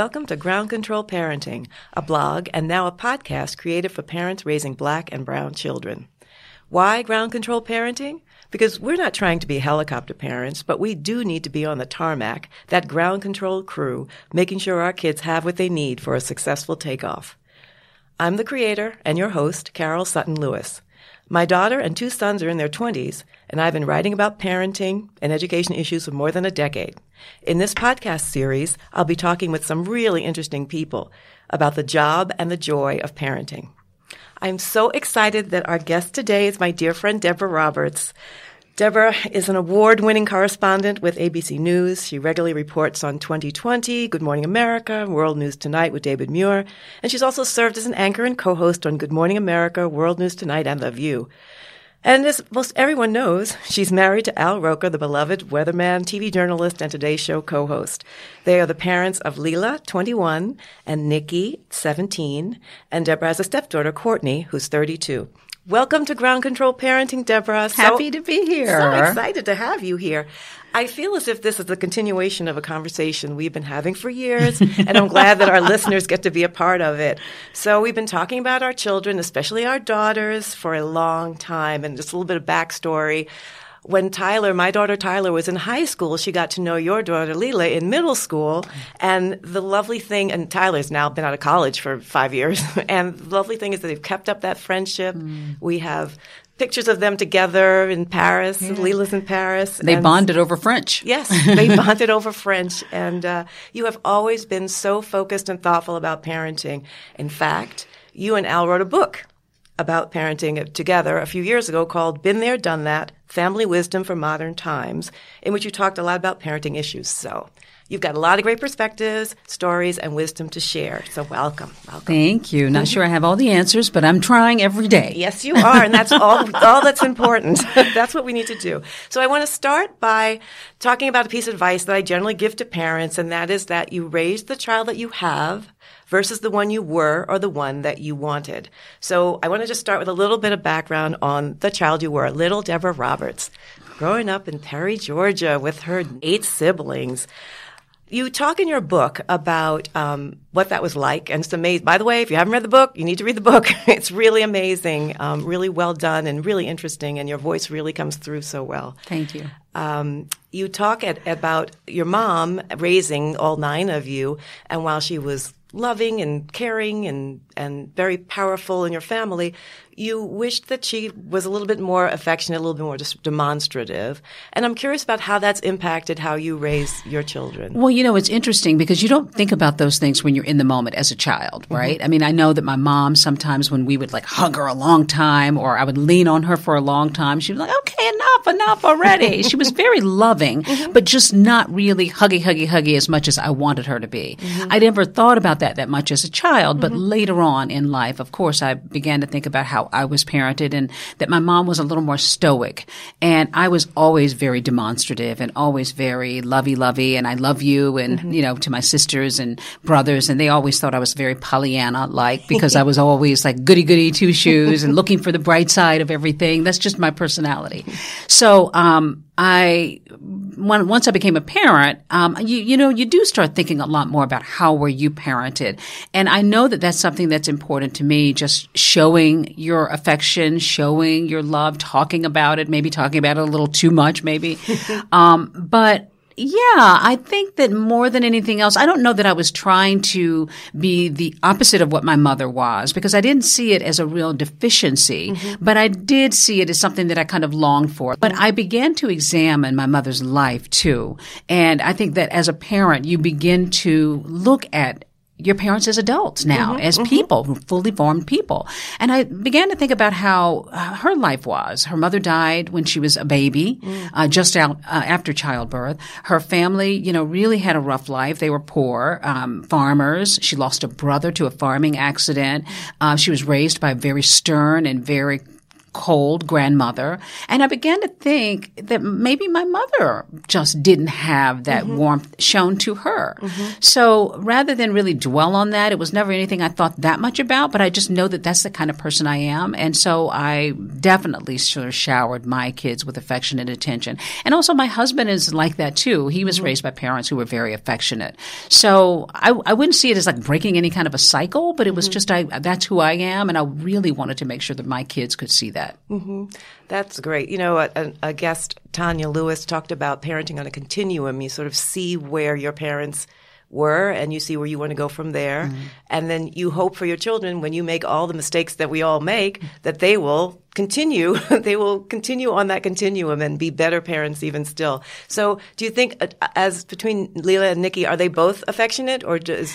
welcome to Ground Control Parenting, a blog and now a podcast created for parents raising black and brown children. Why ground control parenting? Because we're not trying to be helicopter parents, but we do need to be on the tarmac, that ground control crew, making sure our kids have what they need for a successful takeoff. I'm the creator and your host, Carol Sutton Lewis. My daughter and two sons are in their 20s, and I've been writing about parenting and education issues for more than a decade. In this podcast series, I'll be talking with some really interesting people about the job and the joy of parenting. I'm so excited that our guest today is my dear friend Deborah Roberts. Deborah is an award winning correspondent with ABC News. She regularly reports on 20/20, Good Morning America, World News Tonight with David Muir, and she's also served as an anchor and co host on Good Morning America, World News Tonight, and The View. And as most everyone knows, she's married to Al Roker, the beloved weatherman, TV journalist, and Today Show co-host. They are the parents of Leela, 21, and Nikki, 17, and Deborah has a stepdaughter, Courtney, who's 32. Welcome to Ground Control Parenting, Deborah. So, Happy to be here. So excited to have you here. I feel as if this is the continuation of a conversation we've been having for years, and I'm glad that our listeners get to be a part of it. So we've been talking about our children, especially our daughters, for a long time, and just a little bit of backstory when Tyler, my daughter Tyler, was in high school, she got to know your daughter Leela in middle school. And the lovely thing, and Tyler's now been out of college for five years. and the lovely thing is that they've kept up that friendship. Mm. We have pictures of them together in Paris. Yeah. Leela's in Paris. They bonded over French. Yes, they bonded over French. And uh, you have always been so focused and thoughtful about parenting. In fact, you and Al wrote a book about parenting together a few years ago called Been There, Done That Family Wisdom for Modern Times, in which you talked a lot about parenting issues. So you've got a lot of great perspectives, stories, and wisdom to share. So welcome. welcome. Thank you. Not sure I have all the answers, but I'm trying every day. Yes, you are. And that's all, all that's important. that's what we need to do. So I want to start by talking about a piece of advice that I generally give to parents, and that is that you raise the child that you have versus the one you were or the one that you wanted. So I want to just start with a little bit of background on the child you were, little Deborah Roberts. Growing up in Perry, Georgia with her eight siblings. You talk in your book about um, what that was like, and it's amazing. By the way, if you haven't read the book, you need to read the book. it's really amazing, um, really well done, and really interesting, and your voice really comes through so well. Thank you. Um, you talk at, about your mom raising all nine of you, and while she was loving and caring and, and very powerful in your family, you wished that she was a little bit more affectionate, a little bit more demonstrative. And I'm curious about how that's impacted how you raise your children. Well, you know, it's interesting because you don't think about those things when you're in the moment as a child, mm-hmm. right? Mm-hmm. I mean, I know that my mom sometimes when we would like hug her a long time or I would lean on her for a long time, she was like, okay, enough, enough already. she was very loving, mm-hmm. but just not really huggy, huggy, huggy as much as I wanted her to be. Mm-hmm. I never thought about that that much as a child, but mm-hmm. later on in life, of course, I began to think about how I was parented and that my mom was a little more stoic. And I was always very demonstrative and always very lovey lovey and I love you and, mm-hmm. you know, to my sisters and brothers. And they always thought I was very Pollyanna like because I was always like goody goody two shoes and looking for the bright side of everything. That's just my personality. So, um, I when, once I became a parent, um, you you know you do start thinking a lot more about how were you parented, and I know that that's something that's important to me. Just showing your affection, showing your love, talking about it, maybe talking about it a little too much, maybe, um, but yeah, I think that more than anything else, I don't know that I was trying to be the opposite of what my mother was because I didn't see it as a real deficiency, mm-hmm. but I did see it as something that I kind of longed for. But I began to examine my mother's life too. And I think that as a parent, you begin to look at your parents as adults now, mm-hmm, as mm-hmm. people, fully formed people. And I began to think about how uh, her life was. Her mother died when she was a baby, mm. uh, just out uh, after childbirth. Her family, you know, really had a rough life. They were poor, um, farmers. She lost a brother to a farming accident. Uh, she was raised by a very stern and very cold grandmother. And I began to think that maybe my mother just didn't have that mm-hmm. warmth shown to her. Mm-hmm. So rather than really dwell on that, it was never anything I thought that much about, but I just know that that's the kind of person I am. And so I definitely sort of showered my kids with affection and attention. And also my husband is like that too. He was mm-hmm. raised by parents who were very affectionate. So I, I wouldn't see it as like breaking any kind of a cycle, but it was mm-hmm. just I, that's who I am. And I really wanted to make sure that my kids could see that. Mm-hmm. That's great. You know, a, a, guest, Tonya Lewis, talked about parenting on a continuum. You sort of see where your parents were and you see where you want to go from there. Mm-hmm. And then you hope for your children when you make all the mistakes that we all make that they will continue. they will continue on that continuum and be better parents even still. So do you think uh, as between Leela and Nikki, are they both affectionate or does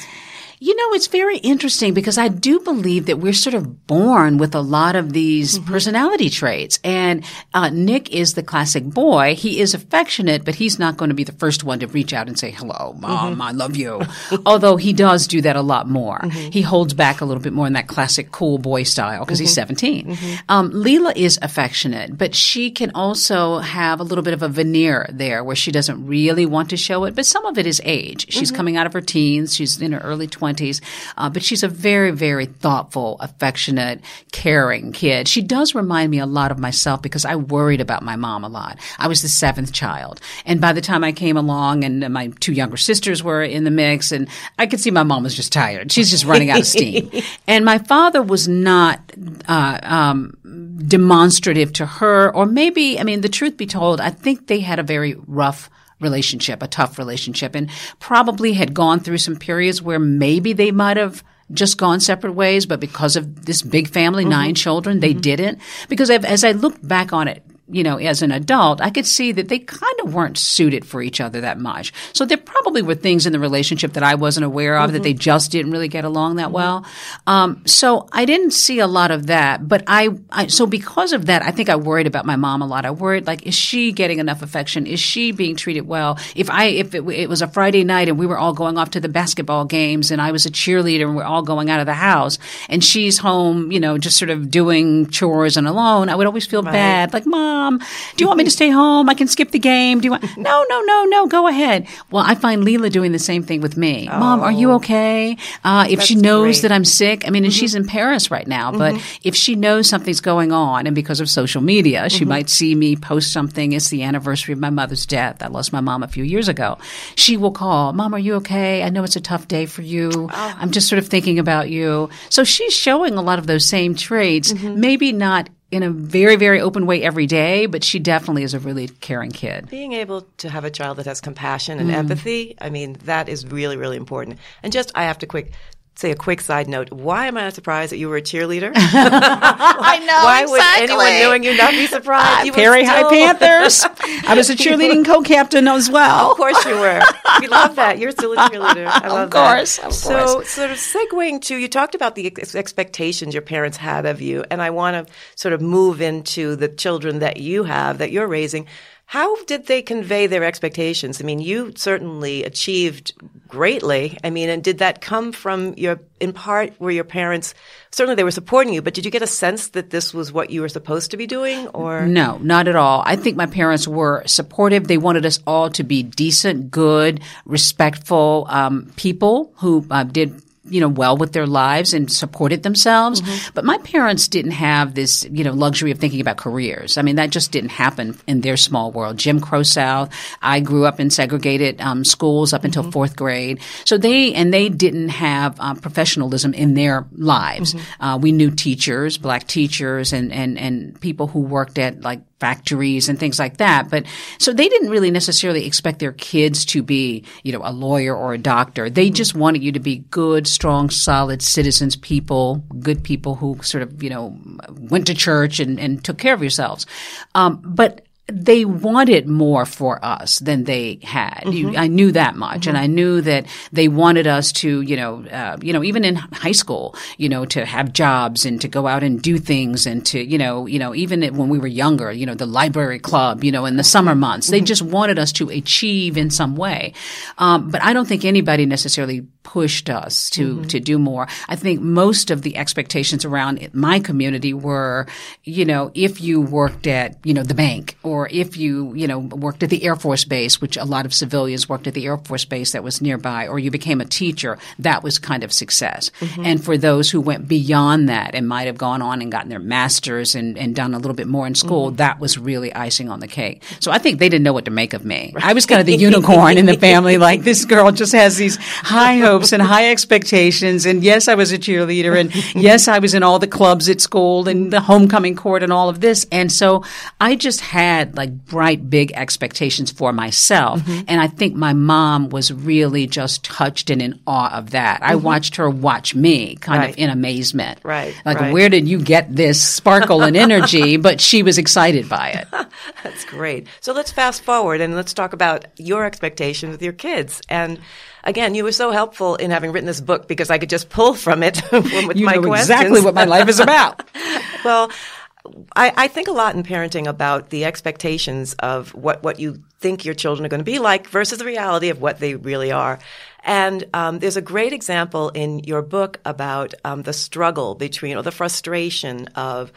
you know, it's very interesting because I do believe that we're sort of born with a lot of these mm-hmm. personality traits. And uh, Nick is the classic boy. He is affectionate, but he's not going to be the first one to reach out and say, hello, mom, mm-hmm. I love you. Although he does do that a lot more. Mm-hmm. He holds back a little bit more in that classic cool boy style because he's mm-hmm. 17. Mm-hmm. Um, Leela is affectionate, but she can also have a little bit of a veneer there where she doesn't really want to show it, but some of it is age. She's mm-hmm. coming out of her teens. She's in her early 20s 20s. Uh, but she's a very, very thoughtful, affectionate, caring kid. She does remind me a lot of myself because I worried about my mom a lot. I was the seventh child. And by the time I came along and my two younger sisters were in the mix and I could see my mom was just tired. She's just running out of steam. and my father was not, uh, um, demonstrative to her or maybe, I mean, the truth be told, I think they had a very rough relationship, a tough relationship, and probably had gone through some periods where maybe they might have just gone separate ways, but because of this big family, mm-hmm. nine children, they mm-hmm. didn't. Because I've, as I look back on it you know, as an adult, I could see that they kind of weren't suited for each other that much. So there probably were things in the relationship that I wasn't aware of mm-hmm. that they just didn't really get along that mm-hmm. well. Um, so I didn't see a lot of that, but I, I, so because of that, I think I worried about my mom a lot. I worried like, is she getting enough affection? Is she being treated well? If I, if it, it was a Friday night and we were all going off to the basketball games and I was a cheerleader and we're all going out of the house and she's home, you know, just sort of doing chores and alone, I would always feel right. bad. Like, mom, mom, do you want me to stay home? I can skip the game. Do you want? No, no, no, no. Go ahead. Well, I find Leela doing the same thing with me. Oh, mom, are you oh. okay? Uh, if she knows great. that I'm sick, I mean, and mm-hmm. she's in Paris right now, but mm-hmm. if she knows something's going on, and because of social media, she mm-hmm. might see me post something. It's the anniversary of my mother's death. I lost my mom a few years ago. She will call, Mom, are you okay? I know it's a tough day for you. Oh. I'm just sort of thinking about you. So she's showing a lot of those same traits, mm-hmm. maybe not in a very, very open way every day, but she definitely is a really caring kid. Being able to have a child that has compassion and mm. empathy, I mean, that is really, really important. And just, I have to quick say a quick side note. Why am I not surprised that you were a cheerleader? I know. Why exactly. would anyone knowing you not be surprised? Uh, Perry still... High Panthers. I was a cheerleading co-captain as well. Of course you were. We love that. You're still a cheerleader. I love of course, that. Of so, course. sort of segueing to you talked about the ex- expectations your parents had of you, and I want to sort of move into the children that you have that you're raising. How did they convey their expectations? I mean, you certainly achieved greatly. I mean, and did that come from your, in part, were your parents, certainly they were supporting you, but did you get a sense that this was what you were supposed to be doing or? No, not at all. I think my parents were supportive. They wanted us all to be decent, good, respectful, um, people who uh, did you know, well with their lives and supported themselves. Mm-hmm. But my parents didn't have this, you know, luxury of thinking about careers. I mean, that just didn't happen in their small world. Jim Crow South. I grew up in segregated um, schools up until mm-hmm. fourth grade. So they, and they didn't have uh, professionalism in their lives. Mm-hmm. Uh, we knew teachers, black teachers and, and, and people who worked at like factories and things like that. But so they didn't really necessarily expect their kids to be, you know, a lawyer or a doctor. They just wanted you to be good, strong, solid citizens, people, good people who sort of, you know, went to church and, and took care of yourselves. Um, but they wanted more for us than they had. Mm-hmm. I knew that much, and I knew that they wanted us to, you know, uh, you know, even in high school, you know, to have jobs and to go out and do things, and to, you know, you know, even when we were younger, you know, the library club, you know, in the summer months, they just wanted us to achieve in some way. Um, but I don't think anybody necessarily pushed us to to do more. I think most of the expectations around my community were, you know, if you worked at, you know, the bank or if you, you know, worked at the Air Force Base, which a lot of civilians worked at the Air Force Base that was nearby, or you became a teacher, that was kind of success. Mm-hmm. And for those who went beyond that and might have gone on and gotten their masters and, and done a little bit more in school, mm-hmm. that was really icing on the cake. So I think they didn't know what to make of me. I was kind of the unicorn in the family, like this girl just has these high hopes and high expectations. And yes, I was a cheerleader. And yes, I was in all the clubs at school and the homecoming court and all of this. And so I just had like bright, big expectations for myself. Mm-hmm. And I think my mom was really just touched and in awe of that. I mm-hmm. watched her watch me kind Right. of in amazement. Right, Like, right. where did you get this sparkle and energy? But she was excited by it. That's great. So let's fast forward and let's talk about your expectations with your kids. And again, you were so helpful in having written this book because I could just pull from it with You my know questions. exactly what my life is about. well, I, I think a lot in parenting about the expectations of what, what you think your children are going to be like versus the reality of what they really are. And um, there's a great example in your book about um, the struggle between, or the frustration of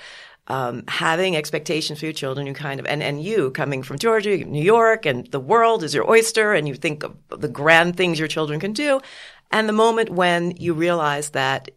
um, having expectations for your children. You kind of, and, and you coming from Georgia, New York, and the world is your oyster, and you think of the grand things your children can do. And the moment when you realize that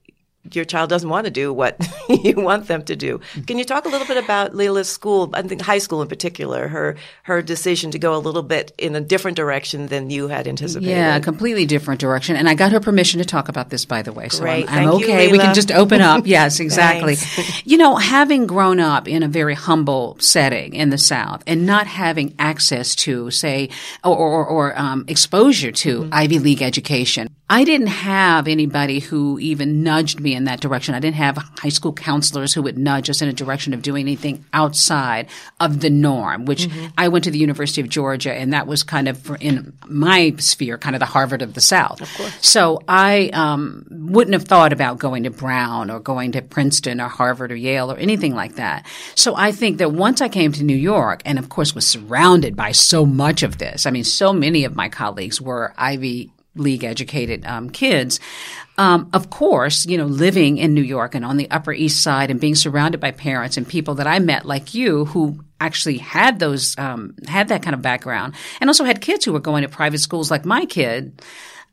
your child doesn't want to do what you want them to do. Can you talk a little bit about Leela's school, I think high school in particular, her her decision to go a little bit in a different direction than you had anticipated? Yeah, a completely different direction. And I got her permission to talk about this, by the way. So Great. I'm, I'm Thank you, okay. we can just open up. Yes, exactly. You know, having grown up in a very humble setting in the South and not having access to, say, or, or, or um, exposure to Mm-hmm. Ivy League education, I didn't have anybody who even nudged me in that direction. I didn't have high school counselors who would nudge us in a direction of doing anything outside of the norm, which Mm-hmm. I went to the University of Georgia and that was kind of in my sphere, kind of the Harvard of the South. Of course. So I um, wouldn't have thought about going to Brown or going to Princeton or Harvard or Yale or anything like that. So I think that once I came to New York and of course was surrounded by so much of this, I mean, so many of my colleagues were Ivy league educated um, kids. Um, of course, you know, living in New York and on the Upper East Side and being surrounded by parents and people that I met like you who actually had those um, had that kind of background and also had kids who were going to private schools like my kid.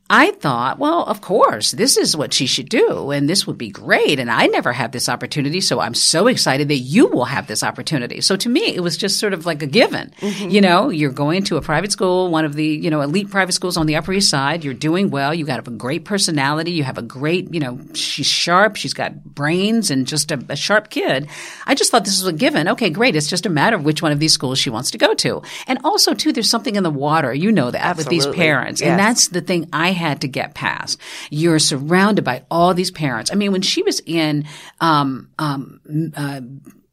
I thought, well, of course, this is what she should do, and this would be great. And I never had this opportunity, so I'm so excited that you will have this opportunity. So to me, it was just sort of like a given. Mm-hmm. You know, you're going to a private school, one of the you know elite private schools on the Upper East Side. You're doing well. You got a great personality. You have a great, you know, she's sharp. She's got brains and just a, a sharp kid. I just thought this was a given. Okay, great. It's just a matter of which one of these schools she wants to go to. And also, too, there's something in the water. You know that with these parents, Yes. and that's the thing I had to get past. You're surrounded by all these parents. I mean, when she was in, um, um, uh,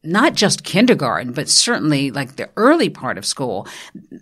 not just kindergarten, but certainly like the early part of school,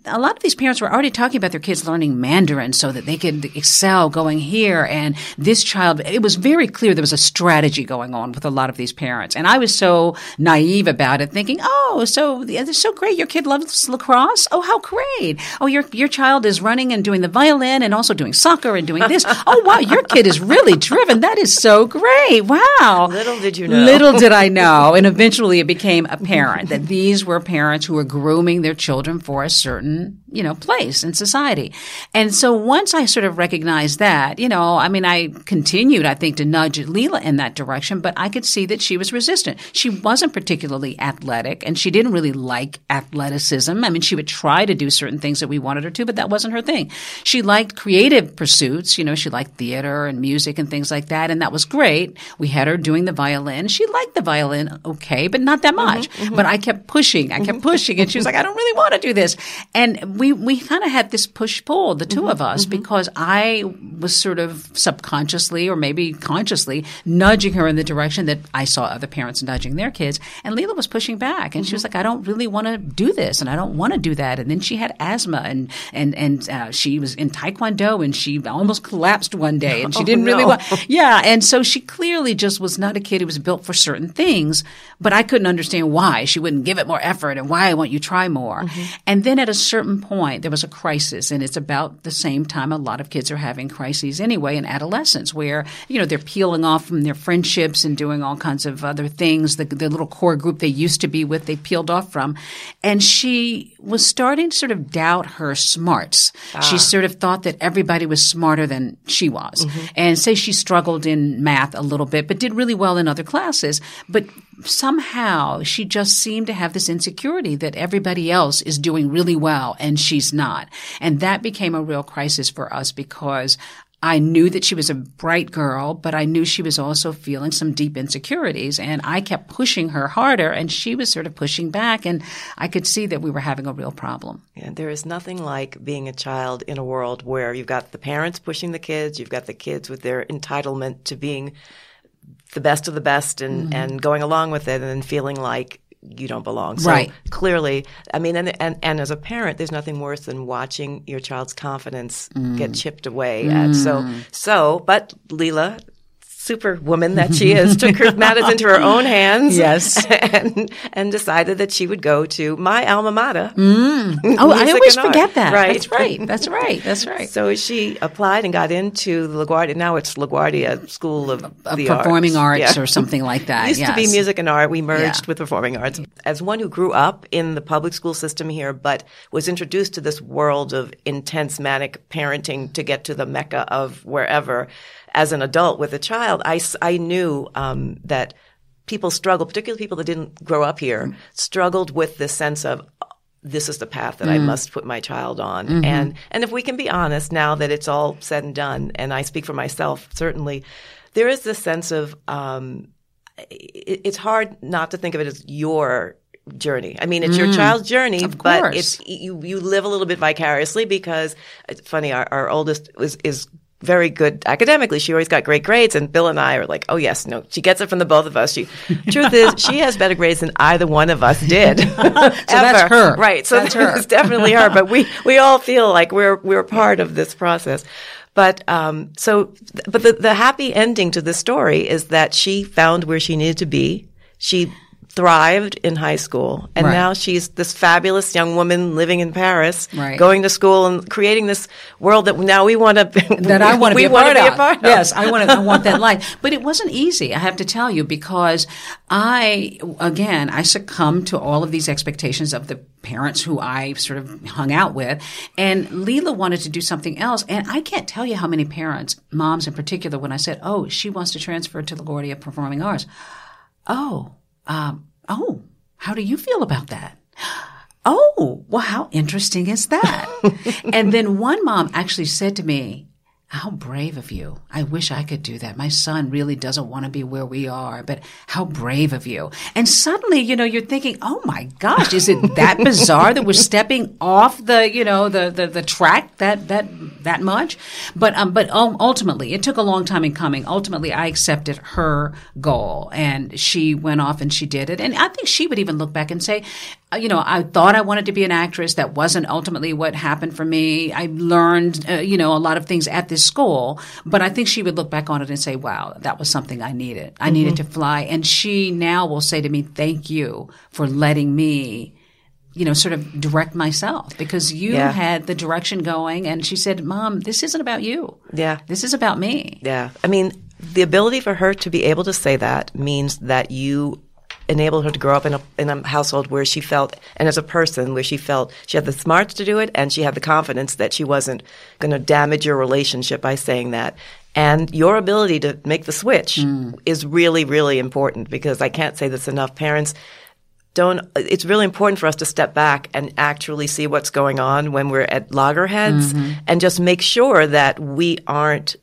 a lot of these parents were already talking about their kids learning Mandarin so that they could excel going here. And this child, it was very clear there was a strategy going on with a lot of these parents. And I was so naive about it, thinking, oh, so it's so great. Your kid loves lacrosse. Oh, how great. Oh, your, your child is running and doing the violin and also doing soccer and doing this. oh, wow. Your kid is really driven. That is so great. Wow. Little did you know. Little did I know. And eventually it became apparent that these were parents who were grooming their children for a certain, Mhm. You know, place in society. And so once I sort of recognized that, you know, I mean, I continued, I think, to nudge Leela in that direction, but I could see that she was resistant. She wasn't particularly athletic and she didn't really like athleticism. I mean, she would try to do certain things that we wanted her to, but that wasn't her thing. She liked creative pursuits. You know, she liked theater and music and things like that. And that was great. We had her doing the violin. She liked the violin okay, but not that mm-hmm, much. Mm-hmm. But I kept pushing. I kept mm-hmm. pushing. And she was like, I don't really want to do this. And we we kind of had this push pull, the 2 of mm-hmm, us, mm-hmm. because I was sort of subconsciously or maybe consciously nudging her in the direction that I saw other parents nudging their kids, and Leela was pushing back, and she was mm-hmm. like, "I don't really want to do this, and I don't want to do that." And then she had asthma, and and and uh, she was in Taekwondo, and she almost collapsed one day, and she Oh, didn't really want. Yeah, and so she clearly just was not a kid who was built for certain things, but I couldn't understand why she wouldn't give it more effort and why won't you try more. And then at a certain point, there was a crisis, and it's about the same time a lot of kids are having crises anyway in adolescence, where you know they're peeling off from their friendships and doing all kinds of other things. The, the little core group they used to be with, they peeled off from, and she was starting to sort of doubt her smarts. She ah. sort of thought that everybody was smarter than she was, mm-hmm. and say she struggled in math a little bit, but did really well in other classes. But somehow she just seemed to have this insecurity that everybody else is doing really well and she's not. And that became a real crisis for us because I knew that she was a bright girl, but I knew she was also feeling some deep insecurities. And I kept pushing her harder, and she was sort of pushing back. And I could see that we were having a real problem. There is nothing like being a child in a world where you've got the parents pushing the kids, you've got the kids with their entitlement to being the best of the best and, Mm-hmm. and going along with it and then feeling like you don't belong. So Right. clearly, I mean, and, and, and as a parent, there's nothing worse than watching your child's confidence Mm. get chipped away at. So, so, but Leela, superwoman that she is, took her matters into her own hands. Yes. And, and decided that she would go to my alma mater. Mm. Oh, I always art. forget that. Right. That's right. That's right. That's right. So she applied and got into the LaGuardia. Now it's LaGuardia School of, the performing arts Yeah. or something like that. It used to be music and art. We merged Yeah. with performing arts. As one who grew up in the public school system here, but was introduced to this world of intense manic parenting to get to the mecca of wherever, as an adult with a child, I, I knew um, that people struggle, particularly people that didn't grow up here, mm-hmm. struggled with this sense of uh, this is the path that I mm. must put my child on. Mm-hmm. And and if we can be honest now that it's all said and done, and I speak for myself certainly, there is this sense of um, it, it's hard not to think of it as your journey. I mean, it's your mm. child's journey, but it's you you live a little bit vicariously because it's funny. Our, our oldest is is very good academically. She always got great grades, and Bill and I are like, oh yes, no, she gets it from the both of us. She truth is, she has better grades than either one of us did. so that's her. right? So That's her. it's definitely her. But we we all feel like we're we're part of this process. But um, so, but the the happy ending to this story is that she found where she needed to be. She thrived in high school, and Right. now she's this fabulous young woman living in Paris, Right. going to school and creating this world that now we want to that I want to be, a part, be of. a part of. Yes, I want to. I want that life. But it wasn't easy. I have to tell you because I, again, I succumbed to all of these expectations of the parents who I sort of hung out with, and Leela wanted to do something else. And I can't tell you how many parents, moms in particular, when I said, "Oh, she wants to transfer to the LaGuardia Performing Arts," oh, um, oh, how do you feel about that? Oh, well, how interesting is that? and then one mom actually said to me, how brave of you. I wish I could do that. My son really doesn't want to be where we are, but how brave of you. And suddenly, you know, you're thinking, oh my gosh, is it that bizarre that we're stepping off the, you know, the, the, the track that, that, that much? But, um, but um, ultimately, it took a long time in coming. Ultimately, I accepted her goal and she went off and she did it. And I think she would even look back and say, you know, I thought I wanted to be an actress. That wasn't ultimately what happened for me. I learned, uh, you know, a lot of things at this school, but I think she would look back on it and say, wow, that was something I needed. I needed to fly. And she now will say to me, thank you for letting me you know, sort of direct myself because you Yeah. had the direction going. And she said, Mom, this isn't about you. Yeah. This is about me. Yeah. I mean, the ability for her to be able to say that means that you enabled her to grow up in a, in a household where she felt, and as a person, where she felt she had the smarts to do it and she had the confidence that she wasn't going to damage your relationship by saying that. And your ability to make the switch mm. is really, really important because I can't say this enough. Parents, don't it's really important for us to step back and actually see what's going on when we're at loggerheads mm-hmm. and just make sure that we aren't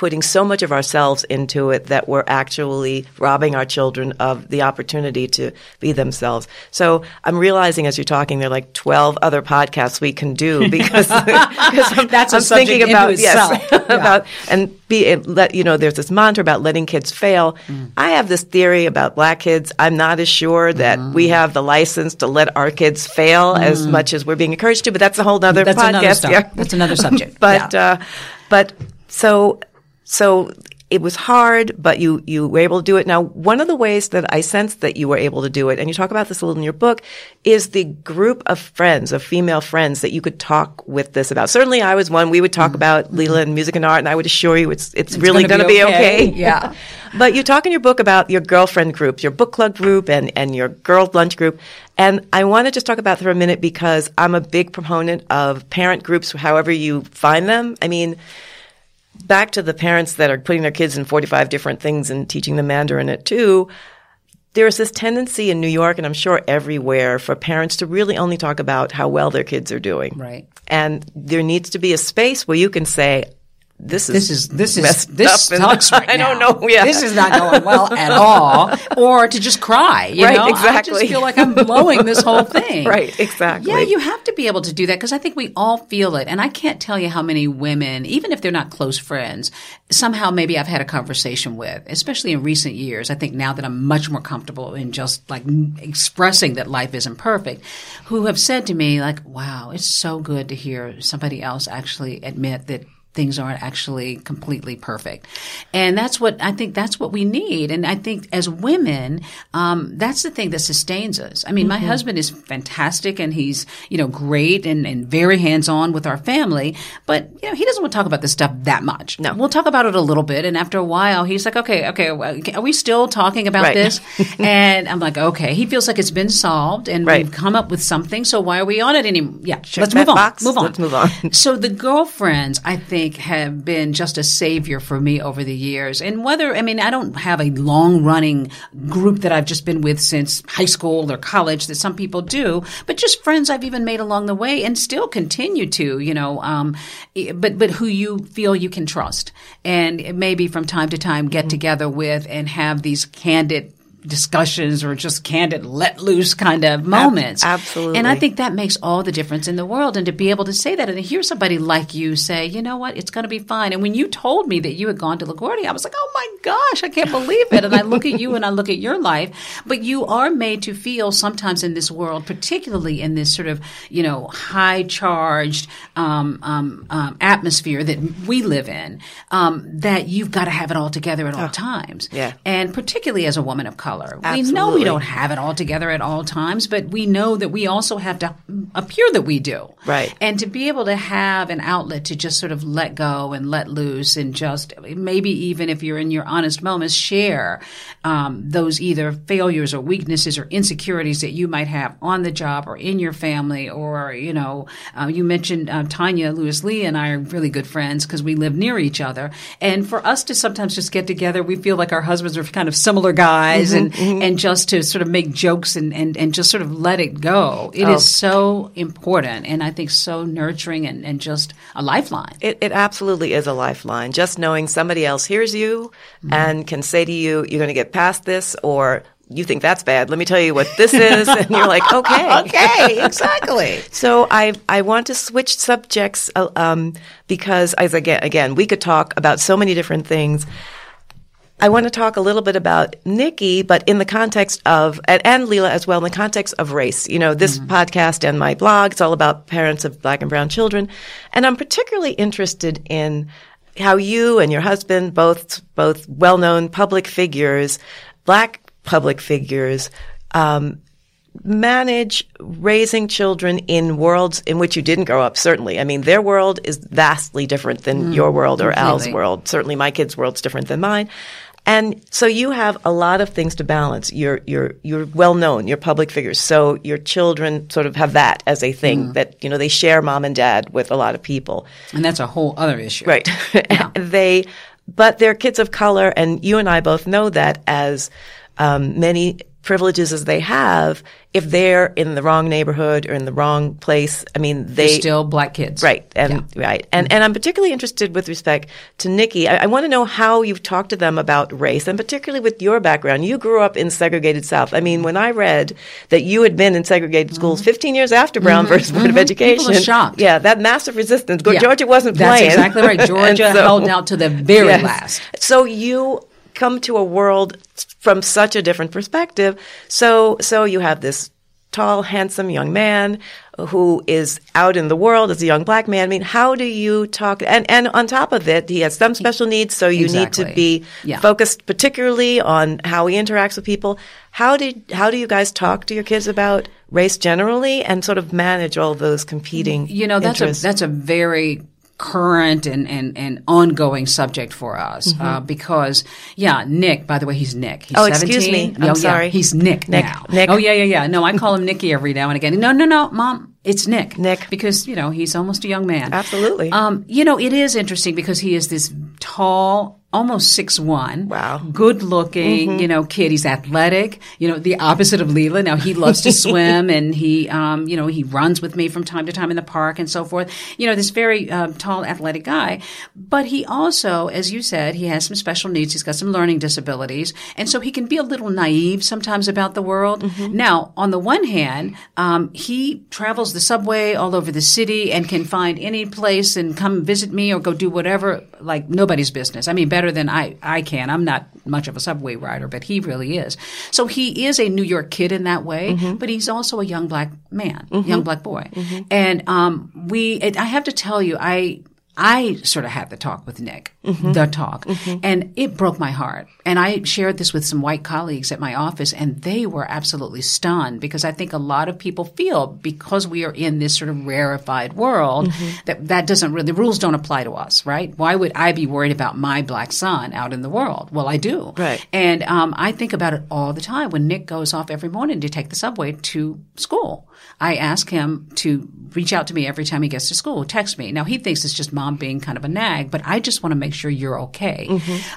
putting so much of ourselves into it that we're actually robbing our children of the opportunity to be themselves. So I'm realizing as you're talking, there are like 12 other podcasts we can do because, because I'm, That's I'm thinking about, yes, about, and be, let, you know, there's this mantra about letting kids fail. Mm. I have this theory about black kids. I'm not as sure that Mm. we have the license to let our kids fail as much as we're being encouraged to, but that's a whole other That's podcast. another yeah. That's another subject. but, Yeah. uh, but so, so it was hard, but you, you were able to do it. Now, one of the ways that I sensed that you were able to do it, and you talk about this a little in your book, is the group of friends, of female friends that you could talk with this about. Certainly I was one. We would talk mm-hmm. about Leela and music and art, and I would assure you it's, it's, really gonna going to be okay. okay. Yeah. But you talk in your book about your girlfriend groups, your book club group and, and your girl lunch group. And I want to just talk about for a minute because I'm a big proponent of parent groups, however you find them. I mean, back to the parents that are putting their kids in 45 different things and teaching them Mandarin at two. There's this tendency in New York, and I'm sure everywhere, for parents to really only talk about how well their kids are doing. Right. And there needs to be a space where you can say, this is this is this is this sucks right I don't now. know. Yeah. This is not going well at all. Or to just cry. You Right, know? I just feel like I'm blowing this whole thing. Right, exactly. Yeah, you have to be able to do that because I think we all feel it. And I can't tell you how many women, even if they're not close friends, somehow maybe I've had a conversation with, especially in recent years. I think now that I'm much more comfortable in just like expressing that life isn't perfect, who have said to me like, wow, it's so good to hear somebody else actually admit that things aren't actually completely perfect. And that's what I think that's what we need. And I think as women, um, that's the thing that sustains us. I mean, my husband is fantastic and he's, you know, great and, and very hands on with our family, but, you know, he doesn't want to talk about this stuff that much. No. We'll talk about it a little bit. And after a while, he's like, okay, okay, are we still talking about Right. this? and I'm like, okay. He feels like it's been solved and Right. we've come up with something. So why are we on it anymore? Yeah. Check let's move on. box. Move on. Let's move on. So the girlfriends, I think, have been just a savior for me over the years. And whether, I mean, I don't have a long running group that I've just been with since high school or college that some people do, but just friends I've even made along the way and still continue to, you know, um, but, but who you feel you can trust. And maybe from time to time get together with and have these candid discussions or just candid let loose kind of moments. absolutely. And I think that makes all the difference in the world. And to be able to say that and to hear somebody like you say, you know what, it's going to be fine. And when you told me that you had gone to LaGuardia, I was like, oh my gosh, I can't believe it. And I look at you and I look at your life, but you are made to feel sometimes in this world, particularly in this sort of, you know, high charged um, um, um, atmosphere that we live in, um, that you've got to have it all together at all times. yeah. And particularly as a woman of color, we know we don't have it all together at all times, but we know that we also have to appear that we do. Right. And to be able to have an outlet to just sort of let go and let loose and just maybe even if you're in your honest moments, share um, those either failures or weaknesses or insecurities that you might have on the job or in your family or, you know, uh, you mentioned uh, Tonya Lewis Lee and I are really good friends because we live near each other. And for us to sometimes just get together, we feel like our husbands are kind of similar guys and, and just to sort of make jokes and, and, and just sort of let it go. It is Oh. so important and I think so nurturing and, and just a lifeline. It, it absolutely is a lifeline. Just knowing somebody else hears you Mm-hmm. and can say to you, you're going to get past this, or you think that's bad. Let me tell you what this is. and you're like, okay. okay, exactly. So I I want to switch subjects uh, um, because as again again we could talk about so many different things. I want to talk a little bit about Nikki, but in the context of and, and Leela as well, in the context of race. You know, this podcast and my blog it's all about parents of black and brown children, and I'm particularly interested in how you and your husband, both both well known public figures, black public figures. Um, manage raising children in worlds in which you didn't grow up certainly. I mean their world is vastly different than your world or al's world. Certainly my kids world's different than mine and so you have a lot of things to balance. You're you're you're well known you're public figures. So your children sort of have that as a thing that you know they share mom and dad with a lot of people. And that's a whole other issue. Right. they, but they're kids of color, and you and I both know that as um, many privileges as they have, if they're in the wrong neighborhood or in the wrong place, I mean, they They're still black kids. Right, and right, and and I'm particularly interested with respect to Nikki. I, I want to know how you've talked to them about race, and particularly with your background. You grew up in segregated South. I mean, when I read that you had been in segregated schools 15 years after Brown versus Board of Education, Mm-hmm. were shocked. Yeah, that massive resistance. Yeah. Georgia wasn't playing. That's exactly right. Georgia so- held out to the very Yes. last. So you come to a world from such a different perspective. So so you have this tall, handsome young man who is out in the world as a young black man. I mean, how do you talk? And and on top of it, he has some special needs, so you need to be Yeah. focused particularly on how he interacts with people. How did how do you guys talk to your kids about race generally and sort of manage all those competing? You know, that's interests? a that's a very current and, and, and ongoing subject for us uh, because yeah Nick by the way he's Nick he's Mm-hmm. Oh, excuse me. I'm Oh, yeah, sorry. he's Nick, Nick. now Nick. oh yeah yeah yeah no I call him Nicky every now and again no no no mom it's Nick Nick. because you know he's almost a young man Absolutely. um, you know it is interesting because he is this tall almost six one. Wow. Mm-hmm. good looking you know kid. He's athletic. You know the opposite of Leela now he loves to swim and he um, you know he runs with me from time to time in the park and so forth. You know this very um, tall athletic guy. But he also as you said he has some special needs. He's got some learning disabilities. And so he can be a little naive sometimes about the world. Now on the one hand um, he travels the subway all over the city and can find any place and come visit me or go do whatever like nobody's business. I mean better than I, I can. I'm not much of a subway rider, but he really is. So he is a New York kid in that way, mm-hmm. but he's also a young black man, mm-hmm. young black boy. Mm-hmm. And um, we, it, I have to tell you, I I sort of had the talk with Nick, mm-hmm. the talk, mm-hmm. and it broke my heart. And I shared this with some white colleagues at my office, and they were absolutely stunned because I think a lot of people feel because we are in this sort of rarefied world mm-hmm. that that doesn't really, the rules don't apply to us, right? Why would I be worried about my black son out in the world? Well, I do. Right. And um, I think about it all the time when Nick goes off every morning to take the subway to school. I ask him to reach out to me every time he gets to school, text me. Now he thinks it's just mom being kind of a nag, but I just want to make sure you're okay.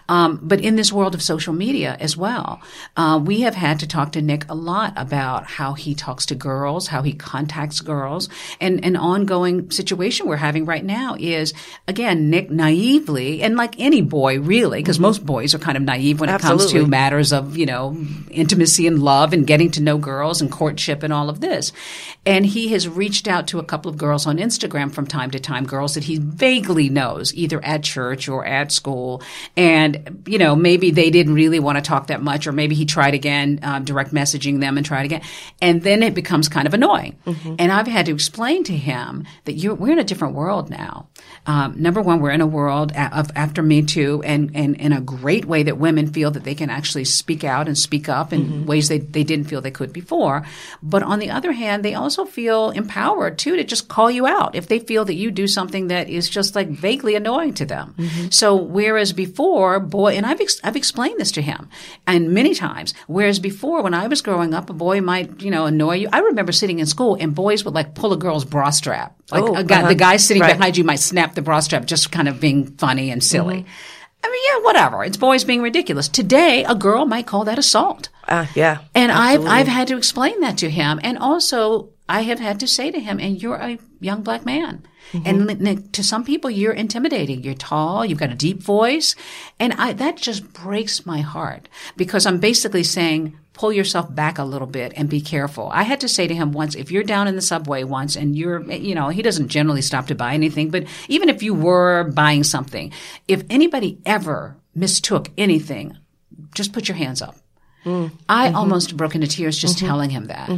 Um, but in this world of social media as well, uh, we have had to talk to Nick a lot about how he talks to girls, how he contacts girls, and an ongoing situation we're having right now is again Nick naively and like any boy really, because most boys are kind of naive when it comes to matters of, you know, intimacy and love and getting to know girls and courtship and all of this. And he has reached out to a couple of girls on Instagram from time to time, girls that he vaguely knows, either at church or at school. And, you know, maybe they didn't really want to talk that much, or maybe he tried again, um, direct messaging them and tried again. And then it becomes kind of annoying. And I've had to explain to him that you're, we're in a different world now. Um, number one, we're in a world of after Me Too, and, and in a great way that women feel that they can actually speak out and speak up in ways they, they didn't feel they could before. But on the other hand, they also feel empowered too to just call you out if they feel that you do something that is just like vaguely annoying to them. So whereas before, boy, and I've ex- I've explained this to him, and many times, whereas before when I was growing up, a boy might you know annoy you. I remember sitting in school and boys would like pull a girl's bra strap, like Oh, a guy, uh-huh. the guy sitting Right. behind you might snap the bra strap, just kind of being funny and silly. I mean, yeah, whatever. It's boys being ridiculous. Today, a girl might call that assault. Ah, yeah. And I've. I've had to explain that to him, and also I have had to say to him, "And you're a young black man." Mm-hmm. And li- Nick, to some people, you're intimidating. You're tall. You've got a deep voice, and I, that just breaks my heart because I'm basically saying, pull yourself back a little bit and be careful. I had to say to him once, if you're down in the subway once and you're, you know, he doesn't generally stop to buy anything, but even if you were buying something, if anybody ever mistook anything, just put your hands up. I almost broke into tears just telling him that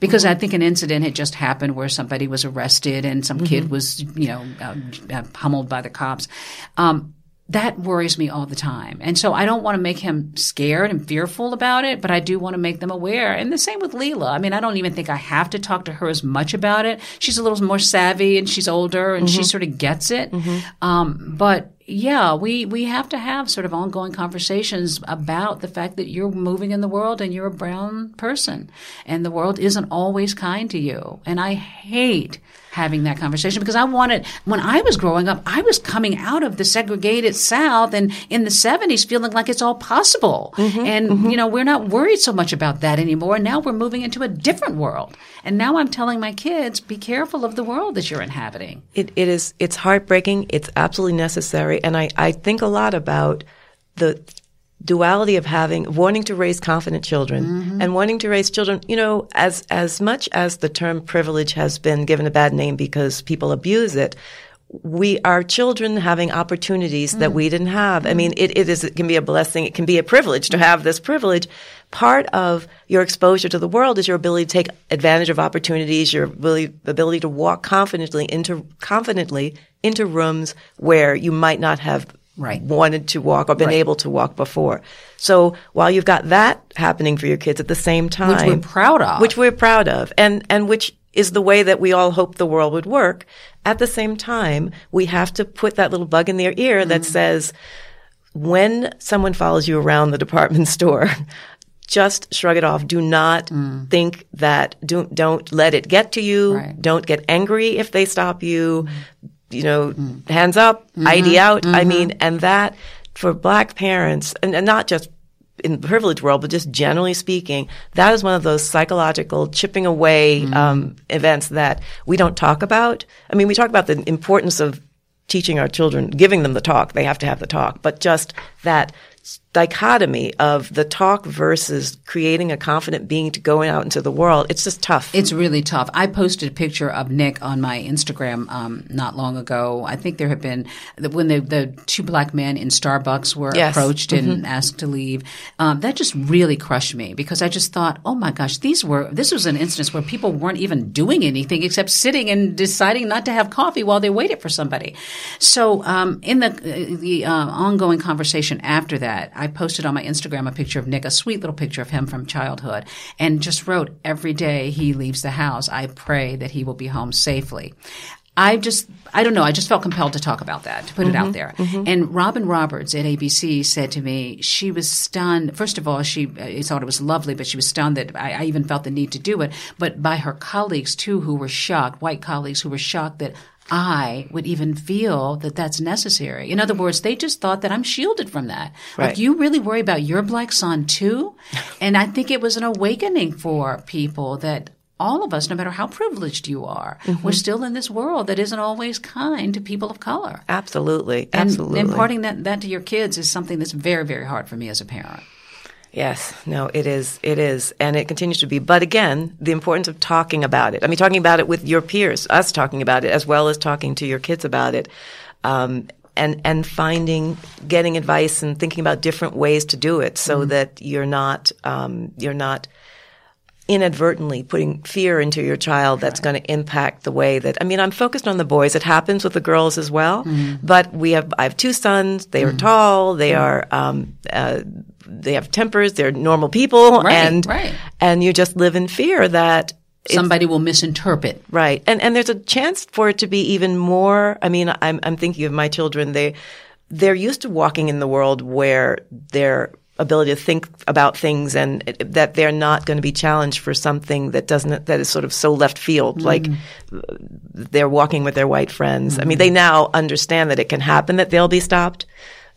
because I think an incident had just happened where somebody was arrested and some kid was, you know, uh, uh, pummeled by the cops. Um, that worries me all the time. And so I don't want to make him scared and fearful about it, but I do want to make them aware. And the same with Leela. I mean, I don't even think I have to talk to her as much about it. She's a little more savvy and she's older and she sort of gets it. Um, but yeah, we, we have to have sort of ongoing conversations about the fact that you're moving in the world and you're a brown person and the world isn't always kind to you. And I hate having that conversation because I wanted when I was growing up, I was coming out of the segregated South and in the 70s feeling like it's all possible. Mm-hmm, and you know, we're not worried so much about that anymore. Now we're moving into a different world. And now I'm telling my kids, be careful of the world that you're inhabiting. It, it is. It's heartbreaking. It's absolutely necessary, and I, I think a lot about the duality of having wanting to raise confident children Mm-hmm. and wanting to raise children. You know, as as much as the term privilege has been given a bad name because people abuse it. We are children having opportunities that Mm. we didn't have. I mean, it, it is it can be a blessing. It can be a privilege to have this privilege. Part of your exposure to the world is your ability to take advantage of opportunities, your ability, ability to walk confidently into confidently into rooms where you might not have Right. wanted to walk or been able to walk before. So while you've got that happening for your kids at the same time, which we're proud of. which we're proud of, and and which is the way that we all hope the world would work. At the same time, we have to put that little bug in their ear that Mm-hmm. says, when someone follows you around the department store. Just shrug it off. Do not think that. Don't don't let it get to you. Mm. Right. Don't get angry if they stop you. You know, Mm. hands up, Mm-hmm. ID out. I mean, and that for black parents, and, and not just in the privileged world, but just generally speaking, that is one of those psychological chipping away Mm-hmm. um, events that we don't talk about. I mean, we talk about the importance of teaching our children, giving them the talk. They have to have the talk, but just that dichotomy of the talk versus creating a confident being to go out into the world. It's just tough. It's really tough. I posted a picture of Nick on my Instagram um, not long ago. I think there have been when the the two black men in Starbucks were Yes. approached and asked to leave. Um, that just really crushed me because I just thought, oh my gosh, these were this was an instance where people weren't even doing anything except sitting and deciding not to have coffee while they waited for somebody. So um, in the the uh, ongoing conversation after that, I posted on my Instagram a picture of Nick, a sweet little picture of him from childhood, and just wrote, "Every day he leaves the house, I pray that he will be home safely." I just, I don't know. I just felt compelled to talk about that, to put it out there. And Robin Roberts at ABC said to me, she was stunned. First of all, she uh, thought it was lovely, but she was stunned that I, I even felt the need to do it. But by her colleagues too, who were shocked, white colleagues who were shocked that I would even feel that that's necessary. In other words, they just thought that I'm shielded from that. Right. Like, you really worry about your black son too? and I think it was an awakening for people that all of us, no matter how privileged you are, we're mm-hmm. still in this world that isn't always kind to people of color. absolutely, And absolutely. imparting that, that to your kids is something that's very, very hard for me as a parent. Yes, no, it is. It is. And it continues to be. But again, the importance of talking about it. I mean, talking about it with your peers, us talking about it, as well as talking to your kids about it. Um, and, and finding, getting advice and thinking about different ways to do it so that you're not, um, you're not inadvertently putting fear into your child that's going to impact the way that I mean I'm focused on the boys it happens with the girls as well but we have I have two sons they are tall they are um, uh, they have tempers they're normal people Right, and right. and you just live in fear that Somebody will misinterpret. Right. And and there's a chance for it to be even more I mean, I'm I'm thinking of my children, they they're used to walking in the world where their ability to think about things and that they're not going to be challenged for something that doesn't that is sort of so left field mm. like they're walking with their white friends. I mean, they mm. now understand that it can happen that they'll be stopped.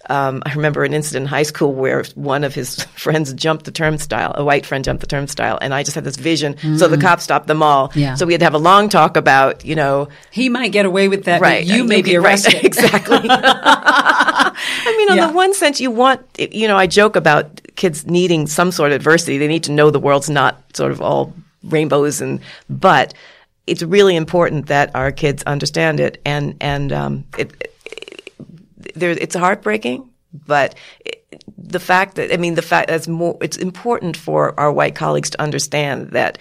Um, I remember an incident in high school where one of his friends jumped the turnstile. A white friend jumped the turnstile, and I just had this vision. So the cops stopped them all. Yeah. So we had to have a long talk about, you know, He might get away with that, right? but you may be right, arrested. exactly. I mean, on Yeah. the one sense, you want, you know, I joke about kids needing some sort of adversity. They need to know the world's not sort of all rainbows and, but it's really important that our kids understand it and, and, um, it there, it's heartbreaking, but it, the fact that, I mean, the fact that's more, it's important for our white colleagues to understand that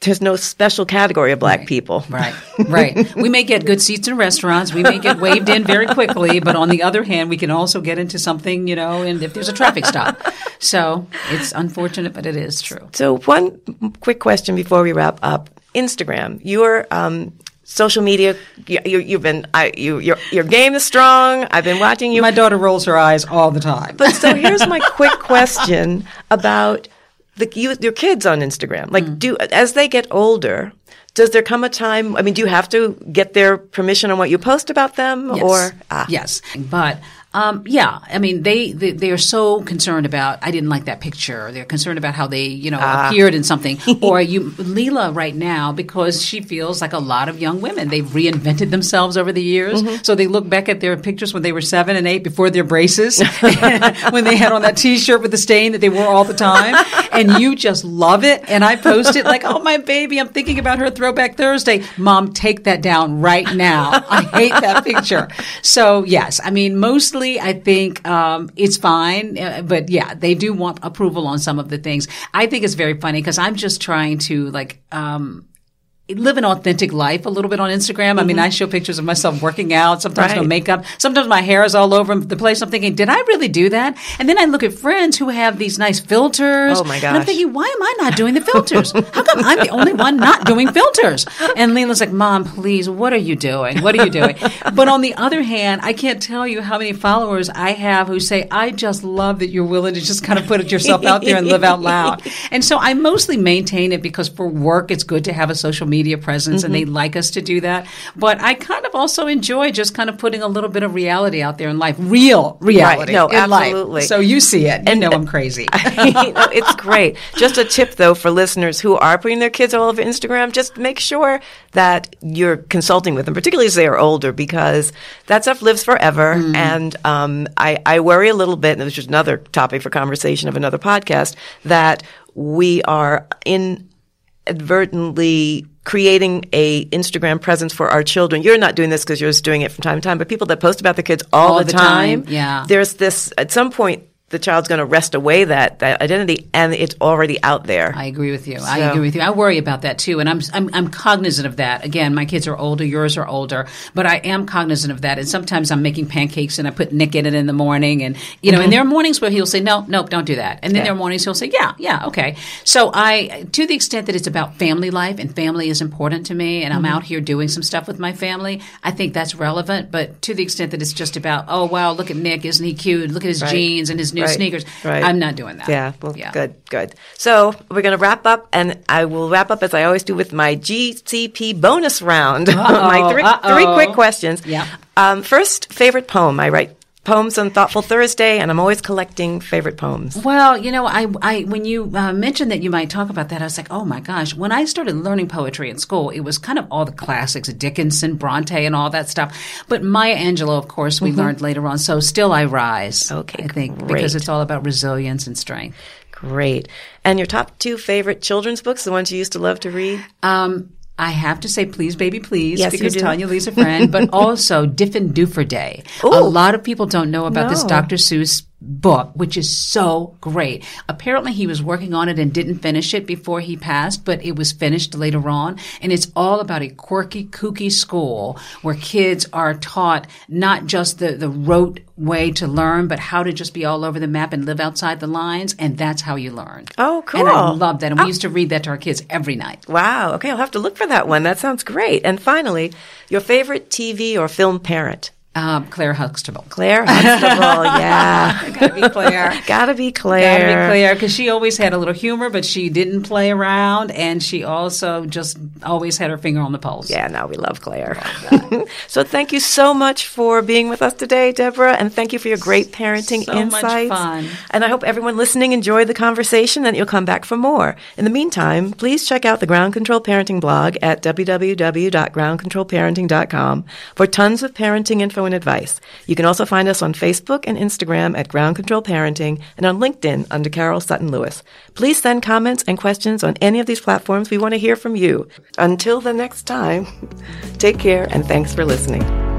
there's no special category of black people. Right, right. we may get good seats in restaurants. We may get waved in very quickly, but on the other hand, we can also get into something, you know, and if there's a traffic stop. So it's unfortunate, but it is true. So one quick question before we wrap up: Instagram, your um, social media. You, you, you've been, I, you, your your game is strong. I've been watching you. My daughter rolls her eyes all the time. But so here's my quick question about the you, your kids on Instagram? Like, Mm. do as they get older, does there come a time? I mean, do you have to get their permission on what you post about them, Yes. or ah, yes, but um, yeah, I mean they, they they are so concerned about I didn't like that picture. They're concerned about how they you know Ah. appeared in something. or you Leela right now because she feels like a lot of young women they've reinvented themselves over the years. Mm-hmm. So they look back at their pictures when they were seven and eight before their braces, when they had on that T-shirt with the stain that they wore all the time, and you just love it. And I post it like, oh my baby, I'm thinking about her Throwback Thursday. Mom, take that down right now. I hate that picture. So yes, I mean mostly I think um, it's fine, uh, but yeah, they do want approval on some of the things. I think it's very funny because I'm just trying to like. Um, live an authentic life a little bit on Instagram. I mean, mm-hmm. I show pictures of myself working out, sometimes no makeup, sometimes my hair is all over the place. I'm thinking, did I really do that? And then I look at friends who have these nice filters. Oh, my And I'm thinking, why am I not doing the filters? How come I'm the only one not doing filters? And Leela's like, Mom, please, what are you doing? What are you doing? but on the other hand, I can't tell you how many followers I have who say, I just love that you're willing to just kind of put yourself out there and live out loud. And so I mostly maintain it because for work, it's good to have a social media presence and they like us to do that. But I kind of also enjoy just kind of putting a little bit of reality out there in life, real reality. No, in life. absolutely. So you see it. You know I'm crazy. You know, it's great. Just a tip though for listeners who are putting their kids all over Instagram, just make sure that you're consulting with them, particularly as they are older, because that stuff lives forever. Mm. And um, I, I worry a little bit, and this is another topic for conversation of another podcast, that we are inadvertently creating a Instagram presence for our children. You're not doing this because you're just doing it from time to time, but people that post about the kids all, All the, the time, time, yeah. there's this at some point the child's going to wrest away that that identity and it's already out there. I agree with you. I agree with you. I worry about that too, and I'm, I'm I'm cognizant of that. Again, my kids are older, yours are older, but I am cognizant of that. And sometimes I'm making pancakes and I put Nick in it in the morning, and you know, and there are mornings where he'll say, "No, nope, don't do that," and then Mm-hmm. Yeah. there are mornings he'll say, "Yeah, yeah, okay." So I, to the extent that it's about family life and family is important to me, and I'm Mm-hmm. out here doing some stuff with my family, I think that's relevant. But to the extent that it's just about, oh wow, look at Nick, isn't he cute? Look at his Right. jeans and his new Right. sneakers. Right. I'm not doing that. Yeah, well, good, good. So we're going to wrap up, and I will wrap up as I always do with my GCP bonus round. my three, uh-oh. three quick questions. Yeah. Um, first, favorite poem. I write poems on Thoughtful Thursday, and I'm always collecting favorite poems. Well, you know, I, I when you uh, mentioned that you might talk about that, I was like, oh my gosh. When I started learning poetry in school, it was kind of all the classics, Dickinson, Bronte, and all that stuff. But Maya Angelou, of course, we learned later on. So still I rise. Mm-hmm. Okay, I think great. because it's all about resilience and strength. Great. And your top two favorite children's books, the ones you used to love to read? Um, I have to say, please, baby, please, Yes, because. Tonya Lee's a friend, but also Diffendoofer Day. A lot of people don't know about this Dr. Seuss book, which is so great. Apparently, he was working on it and didn't finish it before he passed, but it was finished later on. And it's all about a quirky, kooky school where kids are taught not just the, the rote way to learn, but how to just be all over the map and live outside the lines. And that's how you learn. Oh, cool. And I love that. And we oh. used to read that to our kids every night. Wow. Okay, I'll have to look for that one. That sounds great. And finally, your favorite TV or film parent? Um, Claire Huxtable. Claire Huxtable. yeah. Gotta be Claire. Gotta be Claire. Gotta be Claire because she always had a little humor, but she didn't play around, and she also just always had her finger on the pulse. Yeah, no, we love Claire. so thank you so much for being with us today, Deborah, and thank you for your great parenting So insights. fun. And I hope everyone listening enjoyed the conversation and you'll come back for more. In the meantime, please check out the Ground Control Parenting blog at www.groundcontrolparenting.com for tons of parenting info and advice. You can also find us on Facebook and Instagram at Ground Control Parenting and on LinkedIn under Carol Sutton Lewis. Please send comments and questions on any of these platforms. We want to hear from you. Until the next time, take care and thanks for listening.